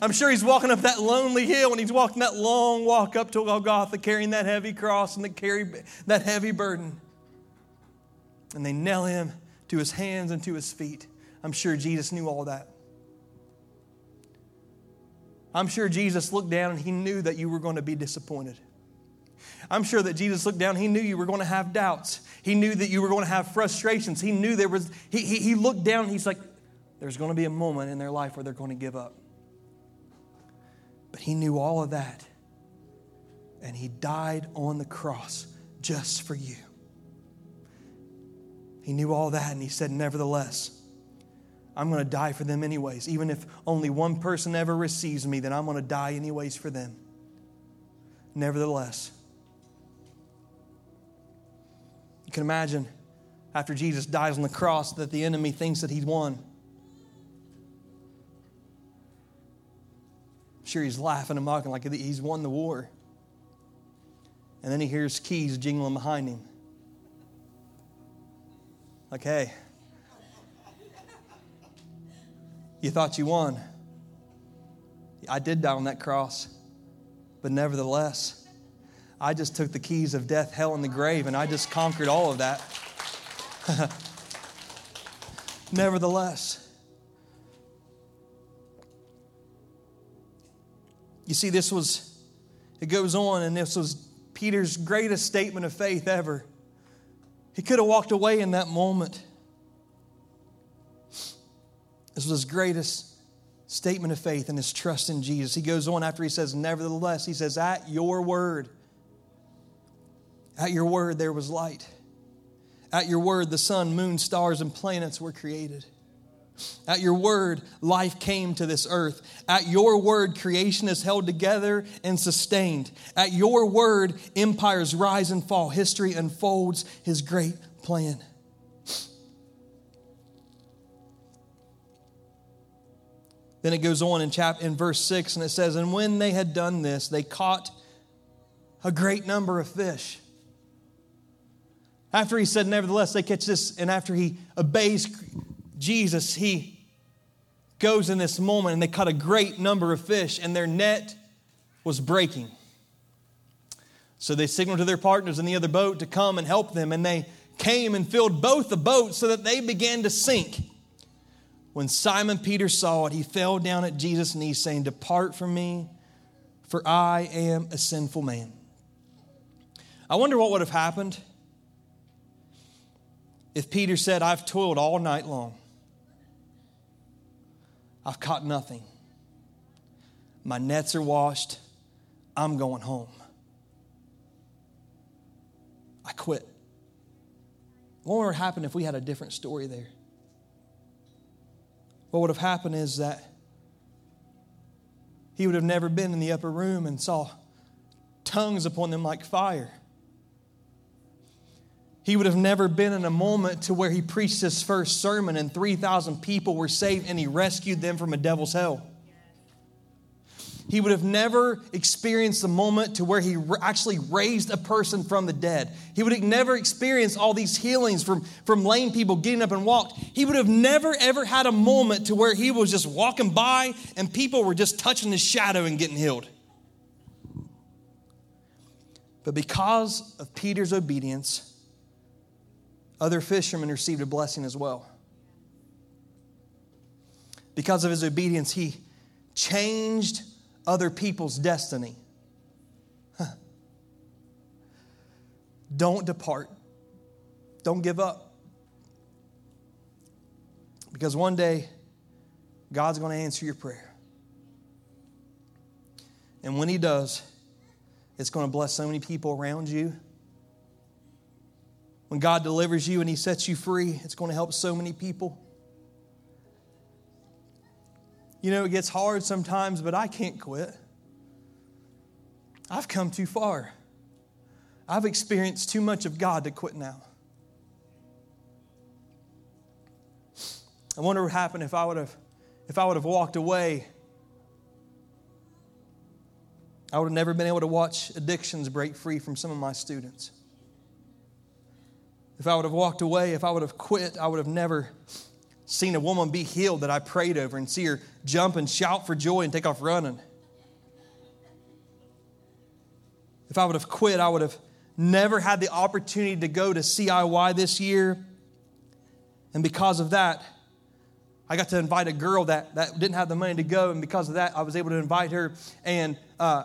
I'm sure he's walking up that lonely hill and he's walking that long walk up to Golgotha carrying that heavy cross and that, carry, that heavy burden. And they nail him to his hands and to his feet. I'm sure Jesus knew all that. I'm sure Jesus looked down and he knew that you were going to be disappointed. I'm sure that Jesus looked down, he knew you were going to have doubts. He knew that you were going to have frustrations. He knew there was, he, he, he looked down he's like, there's going to be a moment in their life where they're going to give up. But he knew all of that. And he died on the cross just for you. He knew all that, and he said, Nevertheless, I'm going to die for them anyways. Even if only one person ever receives me, then I'm going to die anyways for them. Nevertheless, you can imagine after Jesus dies on the cross that the enemy thinks that he's won. Sure he's laughing and mocking like he's won the war. And then he hears keys jingling behind him. Like, hey, you thought you won. I did die on that cross, but nevertheless, I just took the keys of death, hell, and the grave, and I just conquered all of that. nevertheless, you see, this was, it goes on, and this was Peter's greatest statement of faith ever. He could have walked away in that moment. This was his greatest statement of faith and his trust in Jesus. He goes on after he says, Nevertheless, he says, At your word, at your word there was light. At your word, the sun, moon, stars, and planets were created. At your word, life came to this earth. At your word, creation is held together and sustained. At your word, empires rise and fall. History unfolds his great plan. Then it goes on in chap in verse 6 and it says, And when they had done this, they caught a great number of fish. After he said, Nevertheless, they catch this, and after he obeys Jesus, he goes in this moment and they caught a great number of fish, and their net was breaking. So they signaled to their partners in the other boat to come and help them, and they came and filled both the boats so that they began to sink. When Simon Peter saw it, he fell down at Jesus' knees, saying, Depart from me, for I am a sinful man. I wonder what would have happened if Peter said, I've toiled all night long. I've caught nothing. My nets are washed. I'm going home. I quit. What would have happened if we had a different story there? What would have happened is that he would have never been in the upper room and saw tongues upon them like fire. He would have never been in a moment to where he preached his first sermon and 3,000 people were saved and he rescued them from a devil's hell. He would have never experienced a moment to where he actually raised a person from the dead. He would have never experienced all these healings from, from lame people getting up and walked. He would have never, ever had a moment to where he was just walking by and people were just touching his shadow and getting healed. But because of Peter's obedience, other fishermen received a blessing as well. Because of his obedience, he changed other people's destiny. Huh. Don't depart. Don't give up. Because one day, God's going to answer your prayer. And when He does, it's going to bless so many people around you when God delivers you and He sets you free, it's going to help so many people. You know, it gets hard sometimes, but I can't quit. I've come too far. I've experienced too much of God to quit now. I wonder what happened if I would have if I would have walked away I would have never been able to watch addictions break free from some of my students. If I would have walked away, if I would have quit, I would have never seen a woman be healed that I prayed over and see her jump and shout for joy and take off running. If I would have quit, I would have never had the opportunity to go to CIY this year. And because of that, I got to invite a girl that, that didn't have the money to go. And because of that, I was able to invite her. And uh,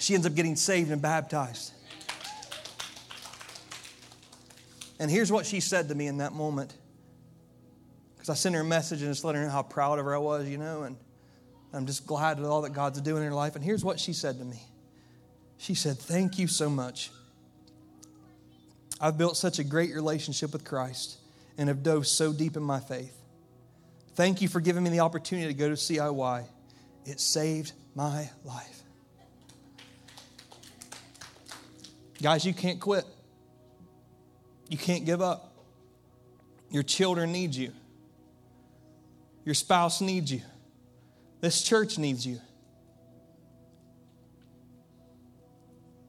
she ends up getting saved and baptized. And here's what she said to me in that moment. Because I sent her a message and just let her know how proud of her I was, you know, and I'm just glad with all that God's doing in her life. And here's what she said to me She said, Thank you so much. I've built such a great relationship with Christ and have dove so deep in my faith. Thank you for giving me the opportunity to go to CIY. It saved my life. Guys, you can't quit. You can't give up. Your children need you. Your spouse needs you. This church needs you.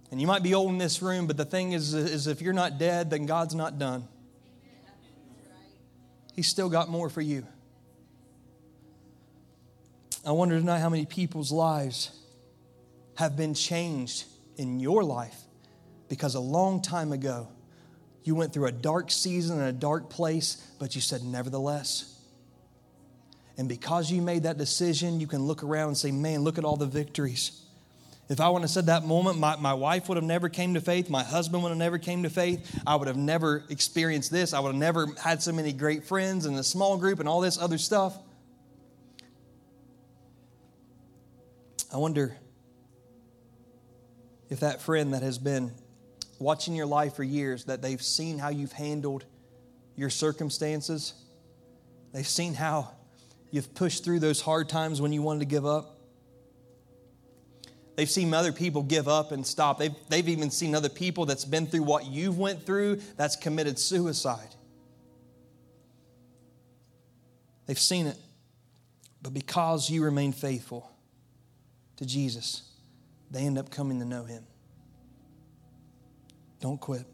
And you might be old in this room, but the thing is, is if you're not dead, then God's not done. He's still got more for you. I wonder tonight how many people's lives have been changed in your life because a long time ago you went through a dark season and a dark place, but you said, nevertheless. And because you made that decision, you can look around and say, man, look at all the victories. If I wouldn't have said that moment, my, my wife would have never came to faith. My husband would have never came to faith. I would have never experienced this. I would have never had so many great friends and a small group and all this other stuff. I wonder if that friend that has been watching your life for years, that they've seen how you've handled your circumstances, they've seen how you've pushed through those hard times when you wanted to give up. They've seen other people give up and stop. They've, they've even seen other people that's been through what you've went through that's committed suicide. They've seen it. But because you remain faithful to Jesus, they end up coming to know him. Don't quit.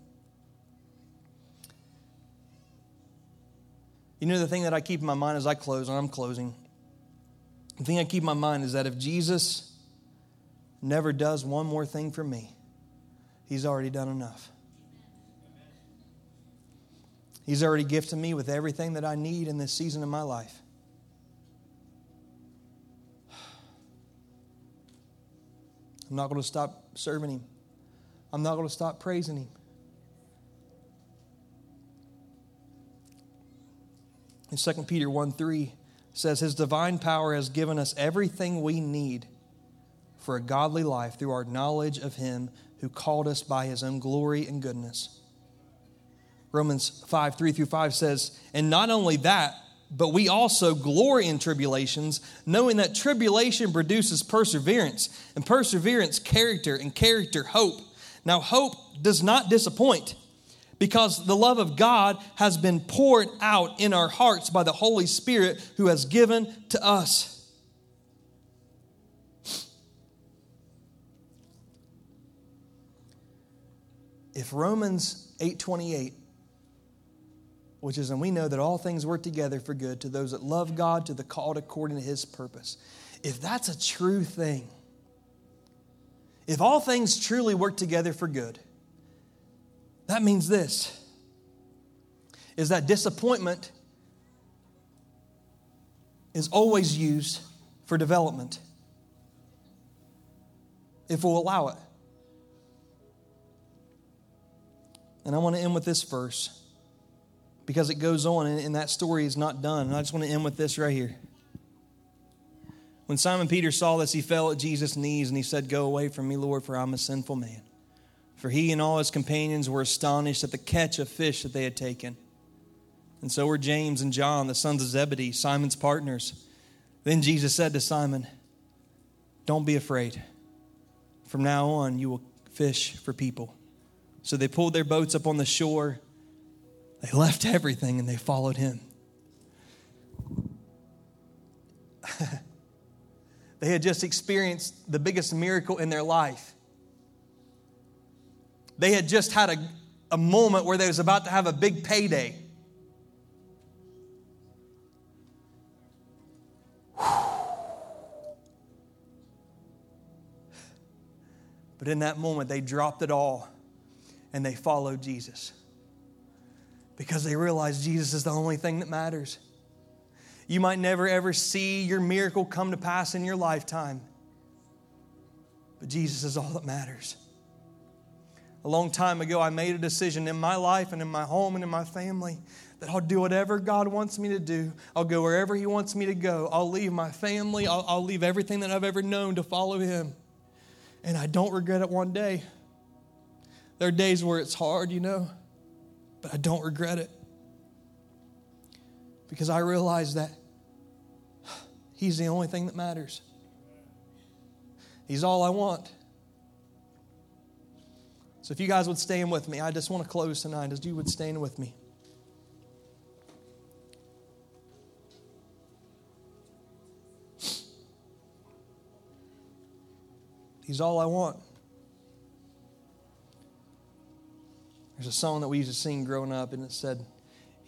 You know, the thing that I keep in my mind as I close, and I'm closing, the thing I keep in my mind is that if Jesus never does one more thing for me, he's already done enough. He's already gifted me with everything that I need in this season of my life. I'm not going to stop serving him. I'm not going to stop praising Him. In 2 Peter 1 3 says, His divine power has given us everything we need for a godly life through our knowledge of Him who called us by His own glory and goodness. Romans 5 3 through 5 says, And not only that, but we also glory in tribulations, knowing that tribulation produces perseverance, and perseverance, character, and character, hope. Now, hope does not disappoint because the love of God has been poured out in our hearts by the Holy Spirit who has given to us. If Romans 8:28 which is and we know that all things work together for good to those that love God to the called according to his purpose. If that's a true thing, if all things truly work together for good, that means this is that disappointment is always used for development if we'll allow it. And I want to end with this verse because it goes on and, and that story is not done. And I just want to end with this right here. When Simon Peter saw this, he fell at Jesus' knees and he said, Go away from me, Lord, for I'm a sinful man. For he and all his companions were astonished at the catch of fish that they had taken. And so were James and John, the sons of Zebedee, Simon's partners. Then Jesus said to Simon, Don't be afraid. From now on, you will fish for people. So they pulled their boats up on the shore. They left everything and they followed him. They had just experienced the biggest miracle in their life. They had just had a, a moment where they was about to have a big payday. But in that moment, they dropped it all and they followed Jesus because they realized Jesus is the only thing that matters. You might never ever see your miracle come to pass in your lifetime, but Jesus is all that matters. A long time ago, I made a decision in my life and in my home and in my family that I'll do whatever God wants me to do. I'll go wherever He wants me to go. I'll leave my family. I'll, I'll leave everything that I've ever known to follow Him. And I don't regret it one day. There are days where it's hard, you know, but I don't regret it. Because I realize that He's the only thing that matters. He's all I want. So if you guys would stand with me, I just want to close tonight as you would stand with me. He's all I want. There's a song that we used to sing growing up, and it said,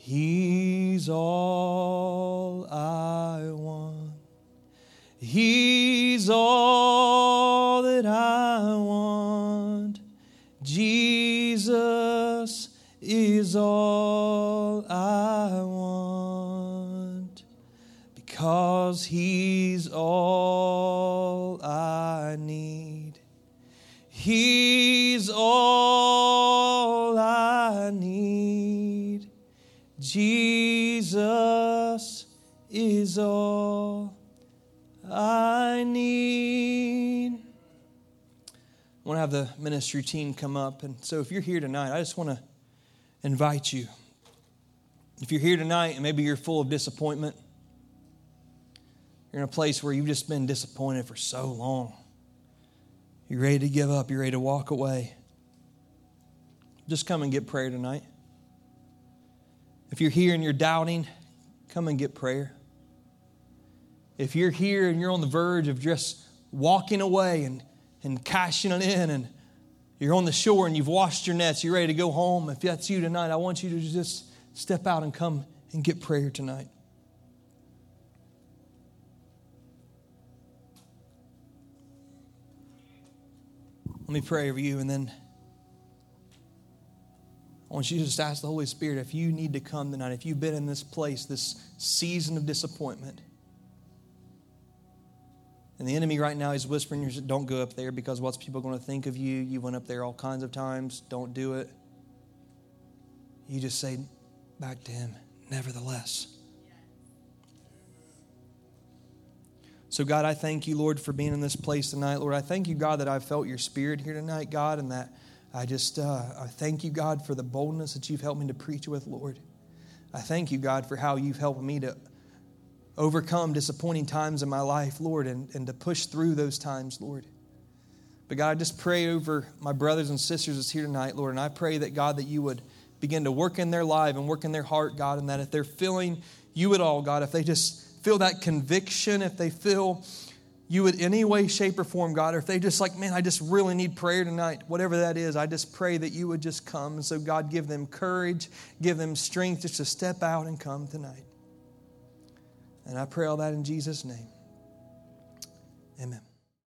He's all I want. He's all that I want. Jesus is all I want because He's all I need. He's all I need. Jesus is all I need. I want to have the ministry team come up. And so if you're here tonight, I just want to invite you. If you're here tonight and maybe you're full of disappointment, you're in a place where you've just been disappointed for so long you're ready to give up, you're ready to walk away, just come and get prayer tonight. If you're here and you're doubting, come and get prayer. If you're here and you're on the verge of just walking away and, and cashing it in and you're on the shore and you've washed your nets, you're ready to go home, if that's you tonight, I want you to just step out and come and get prayer tonight. Let me pray over you and then I want you to just ask the Holy Spirit if you need to come tonight, if you've been in this place, this season of disappointment. And the enemy right now is whispering, don't go up there because what's people going to think of you? You went up there all kinds of times. Don't do it. You just say back to him, nevertheless. So, God, I thank you, Lord, for being in this place tonight. Lord, I thank you, God, that I felt your spirit here tonight, God, and that I just uh, I thank you, God, for the boldness that you've helped me to preach with, Lord. I thank you, God, for how you've helped me to overcome disappointing times in my life, Lord, and, and to push through those times, Lord. But God, I just pray over my brothers and sisters that's here tonight, Lord, and I pray that, God, that you would begin to work in their life and work in their heart, God, and that if they're feeling you at all, God, if they just feel that conviction, if they feel you would any way, shape, or form, God, or if they just like, man, I just really need prayer tonight, whatever that is, I just pray that you would just come. And so, God, give them courage, give them strength just to step out and come tonight. And I pray all that in Jesus' name. Amen.